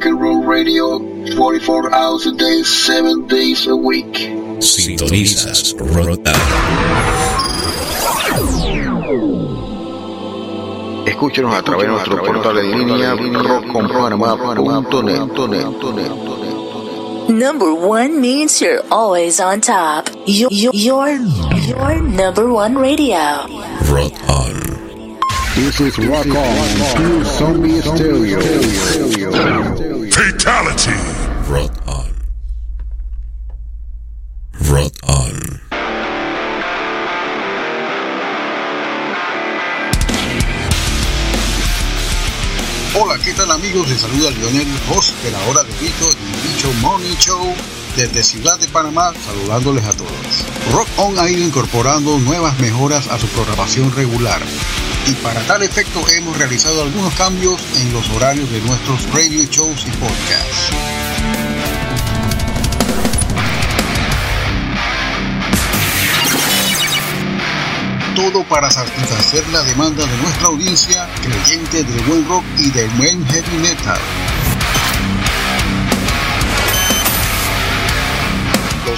rock and roll radio 44 hours a day, 7 days a week. Sintonizas Rota. Escúchenos a través de nuestro portal en línea rockconpanamá.net. Number one means you're always on top. Your, your, your number one radio. Rock on. This is Rock On, Pure Zombie Stereo. Fatality. Rock on. Rock on. Hola, ¿qué tal amigos? Les saluda Lionel, host de la hora de Bicho, el Bicho Morning Show, desde Ciudad de Panamá, saludándoles a todos. Rock On ha ido incorporando nuevas mejoras a su programación regular. Y para tal efecto hemos realizado algunos cambios en los horarios de nuestros radio shows y podcasts. todo para satisfacer la demanda de nuestra audiencia creyente del buen rock y del buen heavy metal.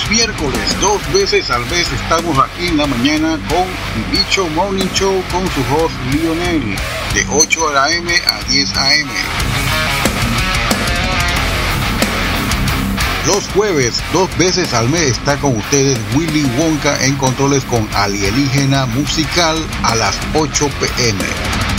Los miércoles, dos veces al mes, estamos aquí en la mañana con Bicho Morning Show con su host Lionel, de 8 a.m. a 10 a.m. Los jueves, dos veces al mes, está con ustedes Willy Wonka en controles con Alienígena Musical a las 8 pm.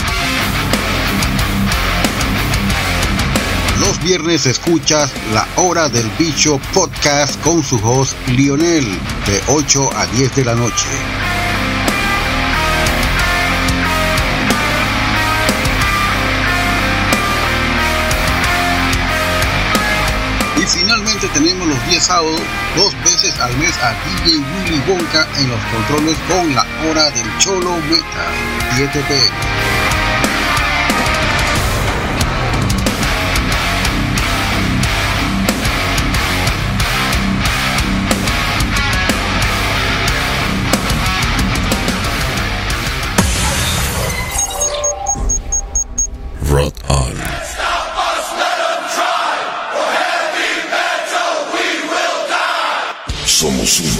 Los viernes escuchas La Hora del Bicho podcast con su host Lionel de 8 a 10 de la noche. Y finalmente tenemos los 10 sábados, dos veces al mes a DJ Willy Wonka en los controles con la hora del Cholo Metal, 7 pm.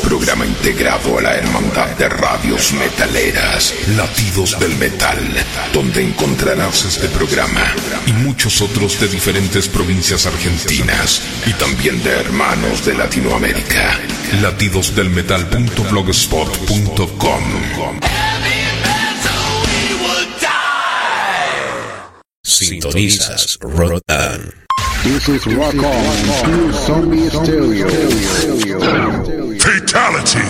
Programa integrado a la Hermandad de Radios Metaleras, Latidos del Metal, donde encontrarás este programa y muchos otros de diferentes provincias argentinas y también de hermanos de Latinoamérica. Latidosdelmetal.blogspot.com Sintonizas Rock on. This is Rock On, Zombie Stereo. Fatality.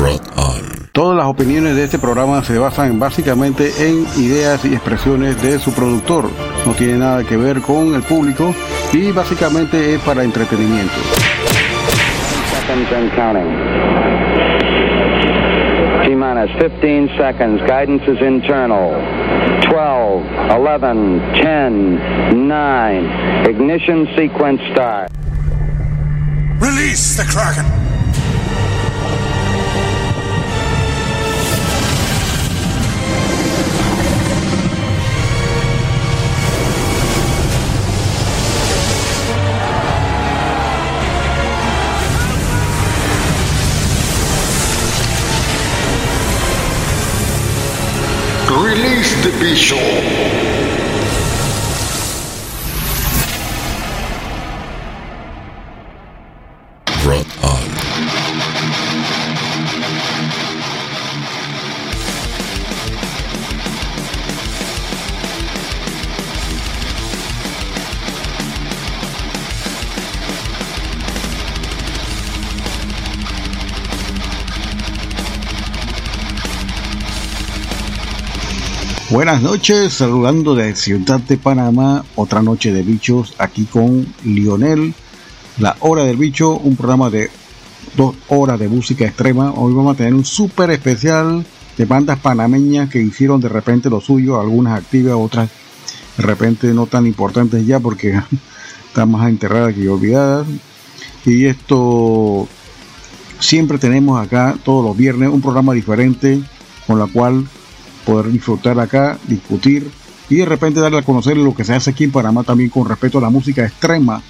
Rock on. Todas las opiniones de este programa se basan básicamente en ideas y expresiones de su productor. No tiene nada que ver con el público y básicamente es para entretenimiento. seconds and counting. T minus 15 seconds. Guidance is internal. 12, 11, 10, 9. Ignition sequence start. Release the Kraken. Release the Bishop. Buenas noches, saludando de Ciudad de Panamá, otra noche de bichos aquí con Lionel, La Hora del Bicho, un programa de dos horas de música extrema. Hoy vamos a tener un súper especial de bandas panameñas que hicieron de repente lo suyo, algunas activas, otras de repente no tan importantes ya porque están más enterradas que olvidadas. Y esto siempre tenemos acá todos los viernes un programa diferente con la cual poder disfrutar acá, discutir y de repente darle a conocer lo que se hace aquí en Panamá también con respecto a la música extrema,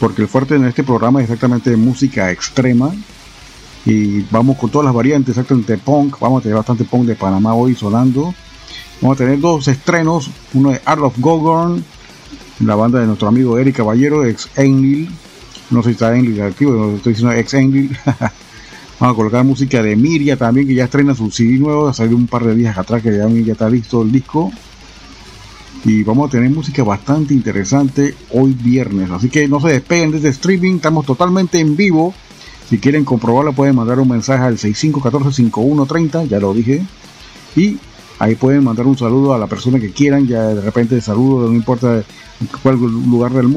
porque el fuerte en este programa es exactamente música extrema y vamos con todas las variantes, exactamente punk, vamos a tener bastante punk de Panamá hoy sonando. Vamos a tener dos estrenos, uno de Art of Gogorn, la banda de nuestro amigo Eric Caballero, ex Enlil, no sé si está Enlil activo, estoy diciendo ex Enlil. Vamos a colocar música de Miria también, que ya estrena su CD nuevo, ha salido un par de días atrás que ya, ya está listo el disco. Y vamos a tener música bastante interesante hoy viernes. Así que no se despeguen de este streaming, estamos totalmente en vivo. Si quieren comprobarlo pueden mandar un mensaje al 6514-5130, ya lo dije. Y ahí pueden mandar un saludo a la persona que quieran, ya de repente saludo, no importa cuál lugar del mundo.